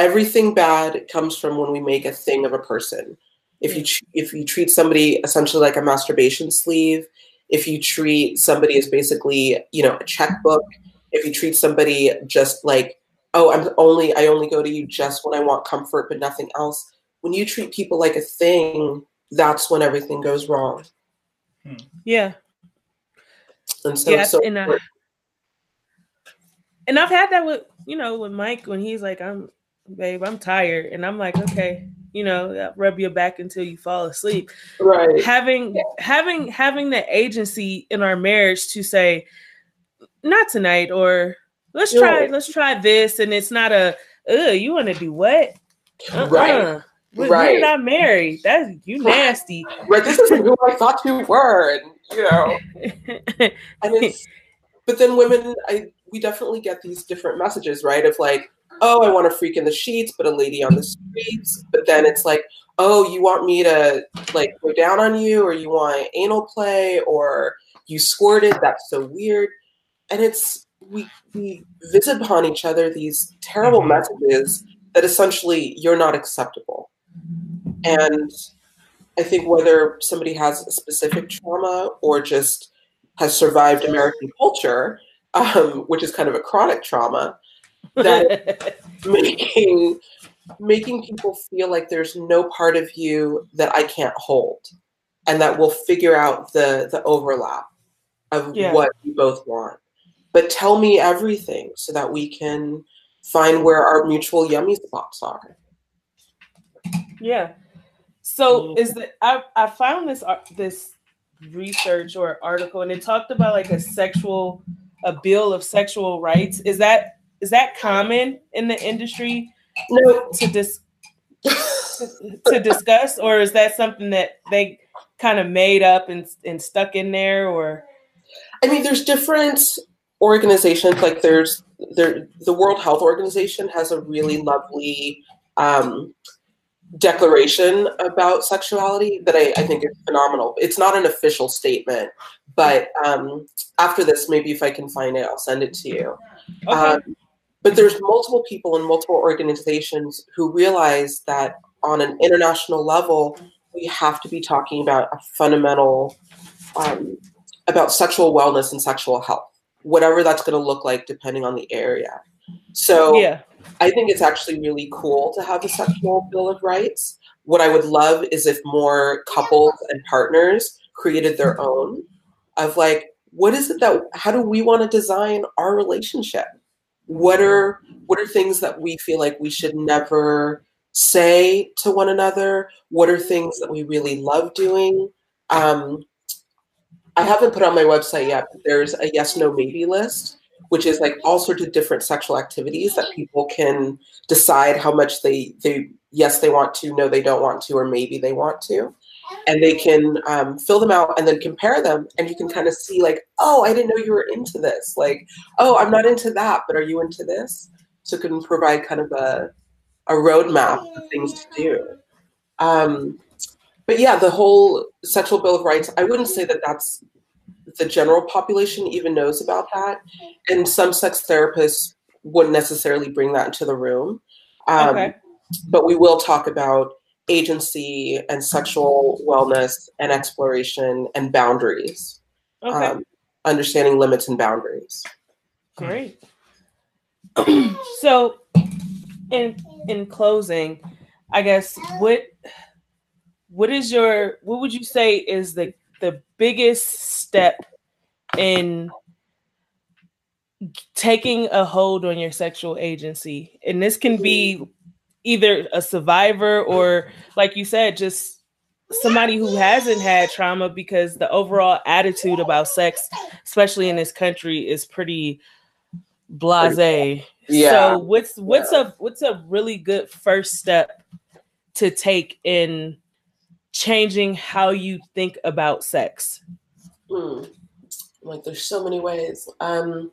everything bad comes from when we make a thing of a person. If you if you treat somebody essentially like a masturbation sleeve, if you treat somebody as basically you know a checkbook, if you treat somebody just like oh I'm only I only go to you just when I want comfort but nothing else. When you treat people like a thing, that's when everything goes wrong. Hmm. yeah And so Yeah, so and uh, I- and I've had that with you know with Mike when he's like, "I'm, babe, I'm tired," and I'm like, "Okay, you know, uh, rub your back until you fall asleep." right. Having having having the agency in our marriage to say, "Not tonight," or "Let's try Right. let's try this," and it's not a, "Ugh, you want to do what?" Uh-uh. Right. Uh-uh. We- Right. We're not married. That's you nasty. Right. This isn't who I thought you were. And, you know. and it's but then women i we definitely get these different messages right of like oh i want to freak in the sheets but a lady on the streets. But then it's like oh you want me to like go down on you or you want anal play or you squirted that's so weird. And it's we we visit upon each other these terrible Mhm. messages that essentially you're not acceptable. And i think whether somebody has a specific trauma or just has survived American culture, um, which is kind of a chronic trauma, that making making people feel like there's no part of you that I can't hold, and that we'll figure out the the overlap of Yeah. what we both want. But tell me everything so that we can find where our mutual yummy spots are. Yeah. So Mhm. is the I I found this ar- this research or article and it talked about like a sexual a bill of sexual rights. Is that is that common in the industry No, to dis to discuss or is that something that they kind of made up and and stuck in there or I mean, there's different organizations. Like there's there, the World Health Organization has a really lovely um, declaration about sexuality that I, I, think is phenomenal. It's not an official statement, but um, after this, maybe if I can find it, I'll send it to you. Okay. Um, but there's multiple people in multiple organizations who realize that on an international level, we have to be talking about a fundamental um, about sexual wellness and sexual health, whatever that's going to look like depending on the area. So yeah. I think it's actually really cool to have a sexual bill of rights. What I would love is if more couples and partners created their own of like, what is it that how do we want to design our relationship? What are what are things that we feel like we should never say to one another? What are things that we really love doing? Um, I haven't put on my website yet, but there's a yes, no, maybe list which is like all sorts of different sexual activities that people can decide how much they they yes they want to, no they don't want to, or maybe they want to, and they can um, fill them out and then compare them, and you can kind of see like, oh, I didn't know you were into this. Like, oh, I'm not into that, but are you into this? So it can provide kind of a a roadmap of things to do. Um, but yeah, the whole sexual bill of rights. I wouldn't say that that's the general population even knows about that. And some sex therapists wouldn't necessarily bring that into the room. Um, okay. But we will talk about agency and sexual wellness and exploration and boundaries. Okay. Um, understanding limits and boundaries. Great. so, in in closing, I guess what what is your what would you say is the the biggest step in taking a hold on your sexual agency. And this can be either a survivor or, like you said, just somebody who hasn't had trauma because the overall attitude about sex, especially in this country, is pretty blase. Yeah. So what's what's yeah. a what's a really good first step to take in changing how you think about sex? Hmm. Like there's so many ways. Um,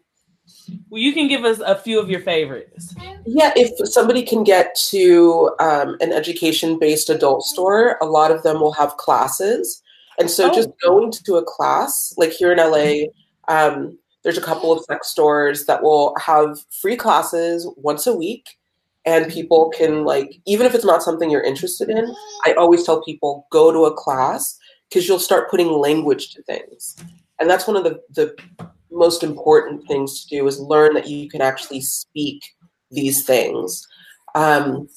well, you can give us a few of your favorites. Yeah, if somebody can get to um, an education based adult store, a lot of them will have classes. And so oh. just going to a class, like here in LA, um, there's a couple of sex stores that will have free classes once a week. And people can, like, even if it's not something you're interested in, I always tell people go to a class because you'll start putting language to things. And that's one of the, the most important things to do is learn that you can actually speak these things. Um,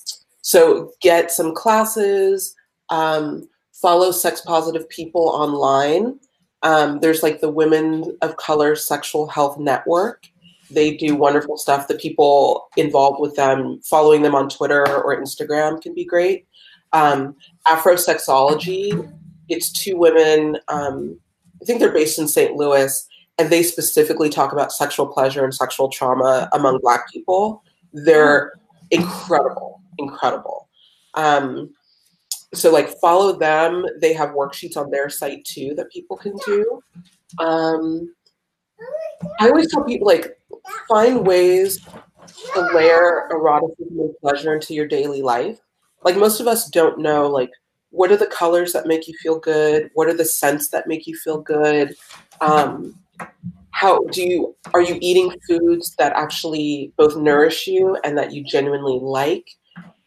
so get some classes, um, follow sex positive people online. Um, there's like the Women of Color Sexual Health Network. They do wonderful stuff. The people involved with them, following them on Twitter or Instagram can be great. Um, Afrosexology it's two women. Um, I think they're based in St. Louis, and they specifically talk about sexual pleasure and sexual trauma among Black people. They're incredible, incredible. Um, so, like, follow them. They have worksheets on their site too that people can do. Um, I always tell people like find ways to layer eroticism and pleasure into your daily life. Like most of us don't know like what are the colors that make you feel good what are the scents that make you feel good um, how do you are you eating foods that actually both nourish you and that you genuinely like?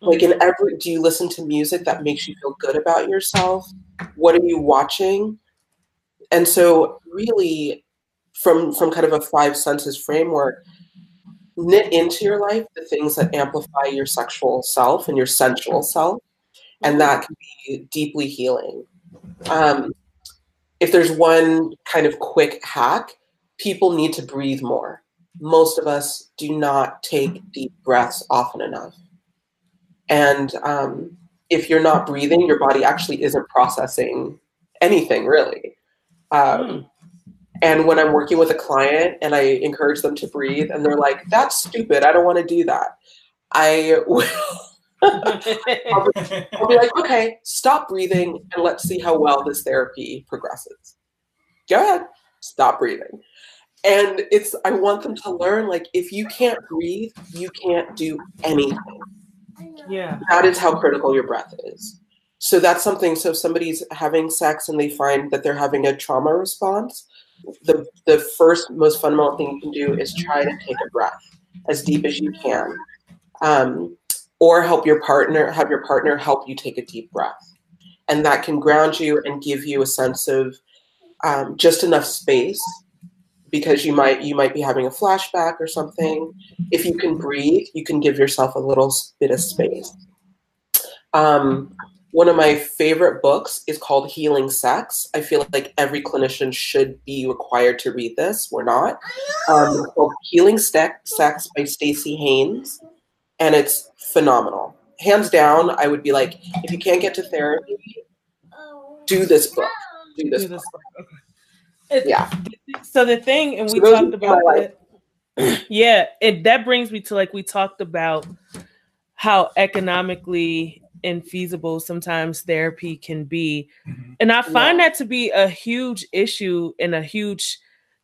Like in every do you listen to music that makes you feel good about yourself? What are you watching? And so really from from kind of a five senses framework knit into your life the things that amplify your sexual self and your sensual self and that can be deeply healing. Um, if there's one kind of quick hack, people need to breathe more. Most of us do not take deep breaths often enough. And um, if you're not breathing, your body actually isn't processing anything really. Um, hmm. and when I'm working with a client and I encourage them to breathe, and they're like, that's stupid, I don't want to do that, I will I'll, be, I'll be like, okay, stop breathing and let's see how well this therapy progresses. Go ahead, stop breathing. And it's, I want them to learn like, if you can't breathe, you can't do anything. Yeah. that is how critical your breath is. So that's something. So if somebody's having sex and they find that they're having a trauma response, the the first most fundamental thing you can do is try to take a breath as deep as you can, um, or help your partner have your partner help you take a deep breath, and that can ground you and give you a sense of um, just enough space because you might you might be having a flashback or something. If you can breathe, you can give yourself a little bit of space. Um, one of my favorite books is called Healing Sex. I feel like every clinician should be required to read this. We're not. Um, called Healing Sex by Staci Haines, and it's phenomenal. Hands down, I would be like, if you can't get to therapy, do this book. Do this Do book. this. It- Yeah. So the thing, and we So talked about my, that. yeah, it that brings me to like we talked about how economically infeasible sometimes therapy can be. Mhm. And I find that to be a huge issue and a huge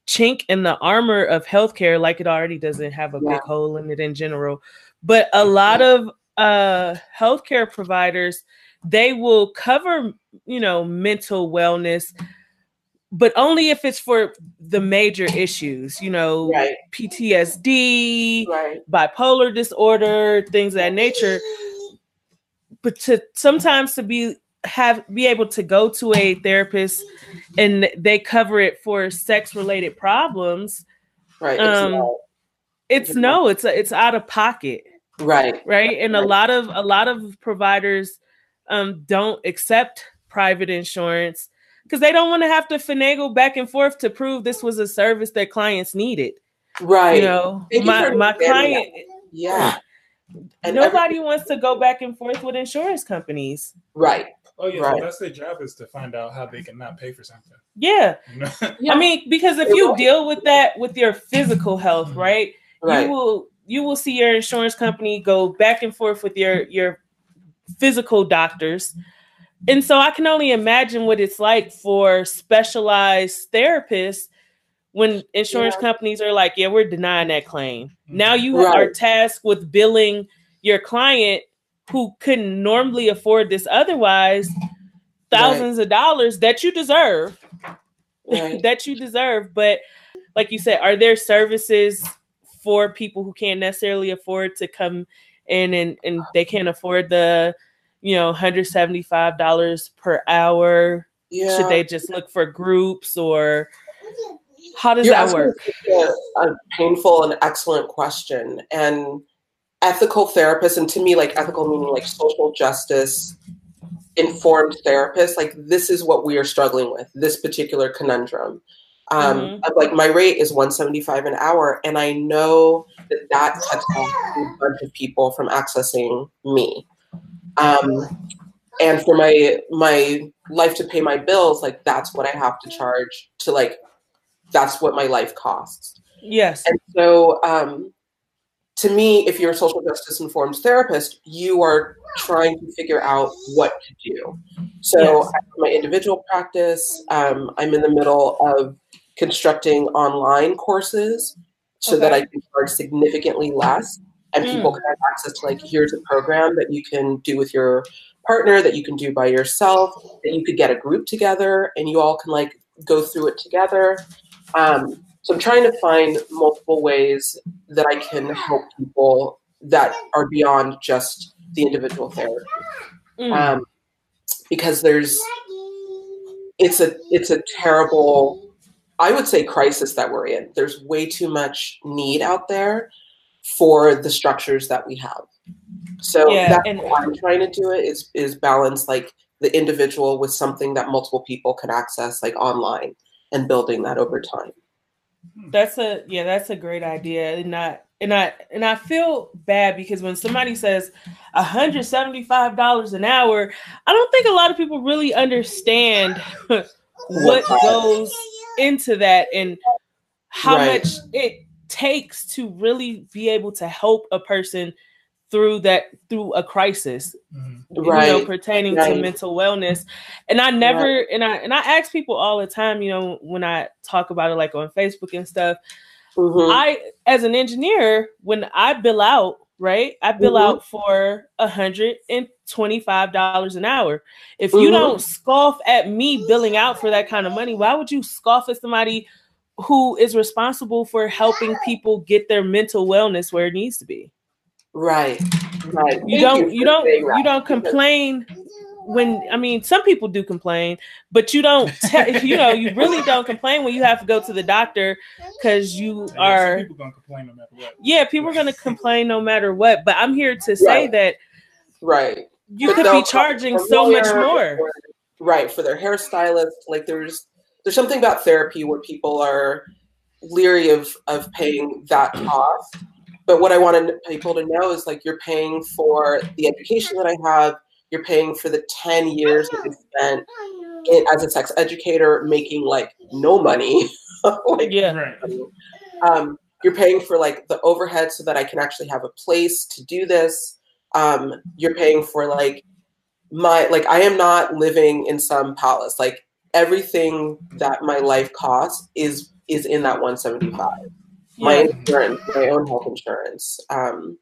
chink in the armor of healthcare, like it already doesn't have a Yeah. big hole in it in general. But a lot of uh healthcare providers, they will cover, you know, mental wellness, but only if it's for the major issues, you know, Right. PTSD, Right. bipolar disorder, things of that nature. But to sometimes to be have be able to go to a therapist and they cover it for sex related problems, Right. It's Um, not- it's no, it's it's out of pocket, right. right? And a lot of a lot of providers um, don't accept private insurance because they don't want to have to finagle back and forth to prove this was a service that clients needed. Right. You know, Thank my for my understanding client. yeah. And Nobody wants to go back and forth with insurance companies. Right. Oh yeah, Right. so that's their job is to find out how they can not pay for something. Yeah. You know? Yeah. I mean, because if You're you right. deal with that with your physical health, right, Right. you will you will see your insurance company go back and forth with your your physical doctors. And so I can only imagine what it's like for specialized therapists when insurance Yeah. companies are like, yeah, we're denying that claim. Mm-hmm. Now you are tasked with billing your client who couldn't normally afford this otherwise thousands of dollars that you deserve Right. that you deserve. But like you said, are there services for people who can't necessarily afford to come in and, and they can't afford the, you know, $175 per hour? yeah. Should they just look for groups or how does You're that work? A, a painful and excellent question. And ethical therapists, and to me, like ethical meaning like social justice informed therapists, like this is what we are struggling with, this particular conundrum. Um, Mhm. Like my rate is 175 an hour, and I know that that cuts off a bunch of people from accessing me. Um, and for my my life to pay my bills, like that's what I have to charge to like that's what my life costs. Yes. And so, um, to me, if you're a social justice informed therapist, you are trying to figure out what to do. So, Yes. My individual practice, um, I'm in the middle of constructing online courses so that I can charge significantly less. And people can have access to, like, here's a program that you can do with your partner, that you can do by yourself, that you could get a group together and you all can, like, go through it together. Um, so I'm trying to find multiple ways that I can help people that are beyond just the individual therapy. Mm. Um, because there's it's a it's a terrible I would say crisis that we're in. There's way too much need out there for the structures that we have. So Yeah, that's and- how I'm trying to do it is is balance like the individual with something that multiple people can access like online and building that over time. Hmm. That's a yeah, that's a great idea. And I and I and I feel bad because when somebody says $175 an hour, I don't think a lot of people really understand what goes into that and how Right. much it takes to really be able to help a person through that through a crisis Mhm. you know Right. pertaining to mental wellness and i never and i and i ask people all the time you know when i talk about it like on facebook and stuff Mhm. i as an engineer when i bill out right? I bill Mhm. out for a hundred and twenty-five dollars an hour. If you Mhm. don't scoff at me billing out for that kind of money, why would you scoff at somebody who is responsible for helping people get their mental wellness where it needs to be? Right. Right. You don't you for don't saying you don't complain when I mean some people do complain, but you don't te- you know you really don't complain when you have to go to the doctor because you And are people gonna complain no matter what. yeah people are going to complain no matter what but i'm here to say Right. that Right. You could be charging from so much more. or- right for their hairstylist like there's there's something about therapy where people are leery of of paying that cost. But what i wanted people to know is like you're paying for the education that i have. You're paying for the 10 years that you spent in, as a sex educator making like no money. Like yeah. Right. um, you're paying for like the overhead so that I can actually have a place to do this. Um, you're paying for like my like I am not living in some palace. Like everything that my life costs is is in that 175. My insurance, my own health insurance, um,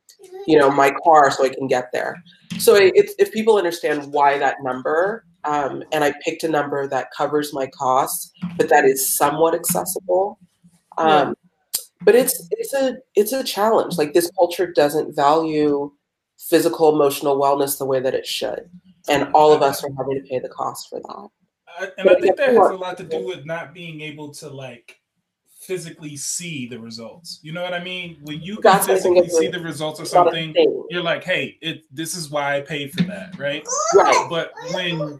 you know, my car so I can get there. So it, it's if people understand why that number, um, and I picked a number that covers my costs, but that is somewhat accessible. Um, But it's it's a it's a challenge. Like this culture doesn't value physical emotional wellness the way that it should, and all of us are having to pay the cost for that. I, and I think that has a lot to do with not being able to like physically see the results. You know what I mean? When you can That's, I think, physically see the results of It's not a something, you're like, hey, it this is why I paid for that, right? Right. But when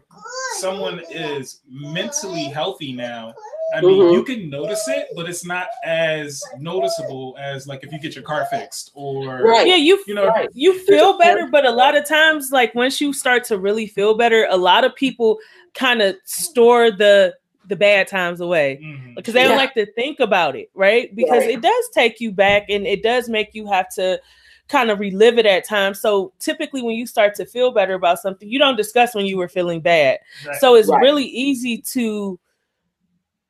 someone is mentally healthy now, I mean, Mhm. you can notice it, but it's not as noticeable as like if you get your car fixed or Right. yeah you you know, Right. you feel better but a lot of times like once you start to really feel better a lot of people kind of store the the bad times away Mhm. because they don't Yeah. like to think about it right because Right. it does take you back and it does make you have to kind of relive it at times so typically when you start to feel better about something you don't discuss when you were feeling bad Right. so it's Right. really easy to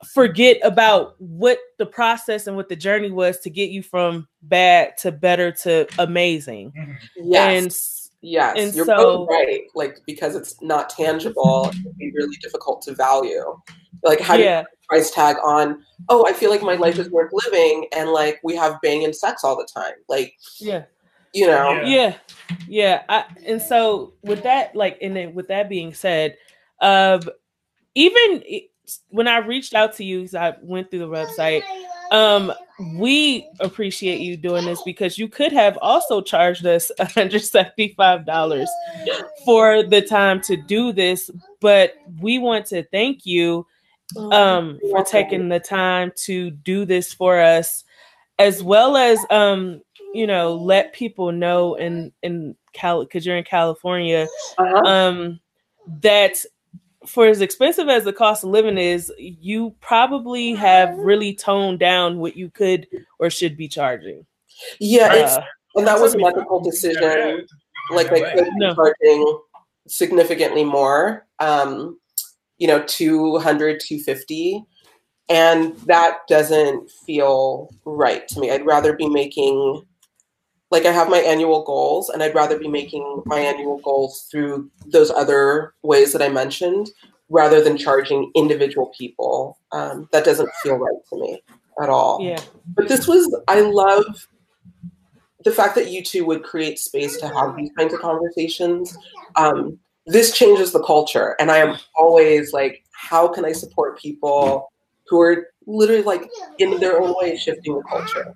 forget about what the process and what the journey was to get you from bad to better to amazing Mhm. Yes. and Yes, And you're so- both right. Like because it's not tangible, it can be really difficult to value. Like how do you put a price tag on? Oh, I feel like my life is worth living, and like we have bang and sex all the time. Like yeah you know, Yeah. yeah yeah I, and so with that like and then with that being said um even i- when i reached out to you 'cause i went through the website um we appreciate you doing this because you could have also charged us $175 for the time to do this but we want to thank you um for taking the time to do this for us as well as um you know let people know in in cal because you're in california Uh-huh. um that for as expensive as the cost of living is you probably have really toned down what you could or should be charging yeah, it's Uh, and that was an 75 ethical decision. Like I could be charging significantly more. Um, you know, 200, 250. And that doesn't feel right to me. I'd rather be making like I have my annual goals and I'd rather be making my annual goals through those other ways that I mentioned rather than charging individual people. Um, that doesn't feel right to me at all. yeah But this was, I love the fact that you two would create space to have these kinds of conversations. Um, this changes the culture. And I am always like, how can I support people who are literally like in their own way shifting the culture?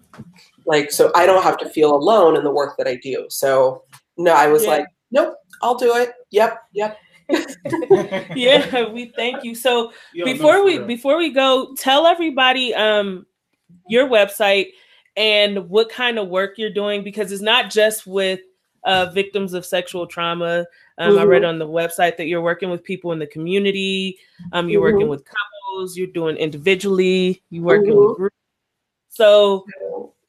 Like, so I don't have to feel alone in the work that I do. So, no, I was Yeah. like, nope, I'll do it. Yep, yep. yeah we thank you so Yo, before for we real. before we go tell everybody um your website and what kind of work you're doing because it's not just with uh, victims of sexual trauma um, i read Mhm. on the website that you're working with people in the community um, you're working Mhm. with couples you're doing individually you're working Mhm. with groups so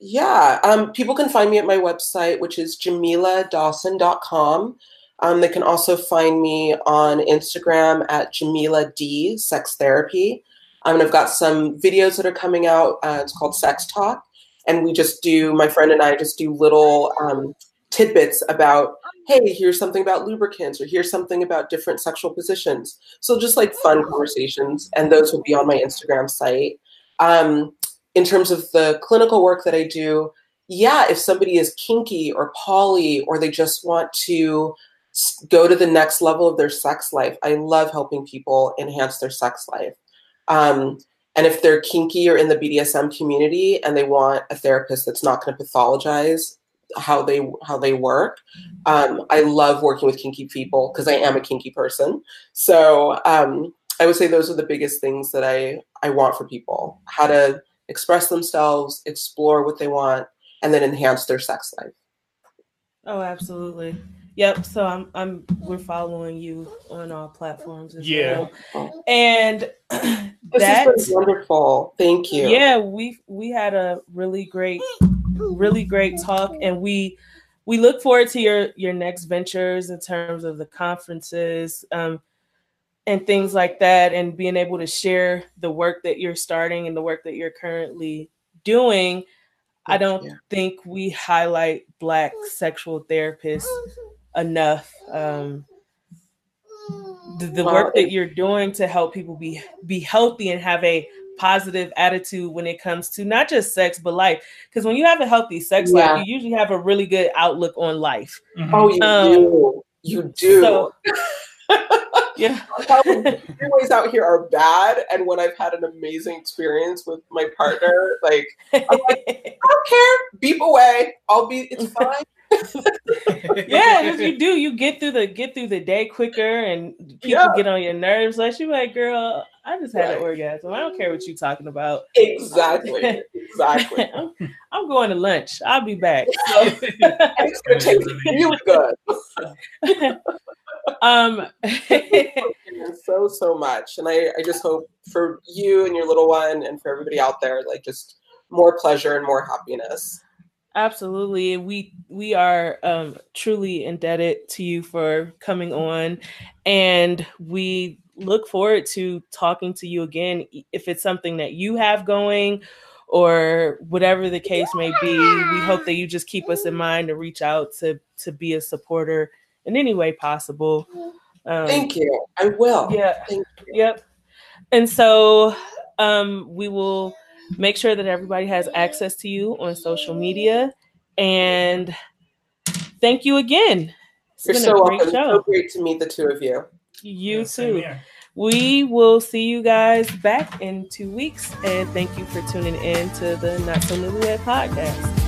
Yeah, um, people can find me at my website, which is jamiladawson.com. Um, they can also find me on Instagram at Jamila D Sex Therapy. Um, and I've got some videos that are coming out. Uh, it's called Sex Talk. And we just do, my friend and I just do little um, tidbits about hey here's something about lubricants or here's something about different sexual positions so just like fun conversations and those will be on my instagram site um, in terms of the clinical work that i do yeah if somebody is kinky or poly or they just want to go to the next level of their sex life i love helping people enhance their sex life um, and if they're kinky or in the bdsm community and they want a therapist that's not going to pathologize how they how they work. Um, I love working with kinky people because I am a kinky person. So um, I would say those are the biggest things that I I want for people: how to express themselves, explore what they want, and then enhance their sex life. Oh, absolutely. Yep. So I'm I'm we're following you on all platforms as Yeah. well. And This that has wonderful. Thank you. yeah, we we had a really great really great talk and we we look forward to your your next ventures in terms of the conferences um and things like that and being able to share the work that you're starting and the work that you're currently doing i don't Yeah. think we highlight black sexual therapists enough um the, the Well, work that you're doing to help people be be healthy and have a positive attitude when it comes to not just sex but life because when you have a healthy sex Yeah. life you usually have a really good outlook on life Mhm. Oh, you Um, do. You do. so yeah Ways out here are bad, and when I've had an amazing experience with my partner, like I don't care, beep away. I'll be. It's fine. yeah if you do you get through the get through the day quicker and people Yeah. get on your nerves like you like girl i just had Right. an orgasm i don't care what you're talking about Exactly. Exactly. I'm, I'm going to lunch i'll be back And it's gonna taste really good. um so so much, and I I just hope for you and your little one, and for everybody out there, like just more pleasure and more happiness. Absolutely. We we are um truly indebted to you for coming on and we look forward to talking to you again if it's something that you have going or whatever the case may be. We hope that you just keep us in mind to reach out to to be a supporter in any way possible. Um, Thank you. I will. Yeah. Thank you. Yep. And so um, we will make sure that everybody has access to you on social media. And thank you again. It's You're so a great welcome. So great to meet the two of you. You Yeah, too. We will see you guys back in two weeks. And thank you for tuning in to the Not So Newlywed podcast.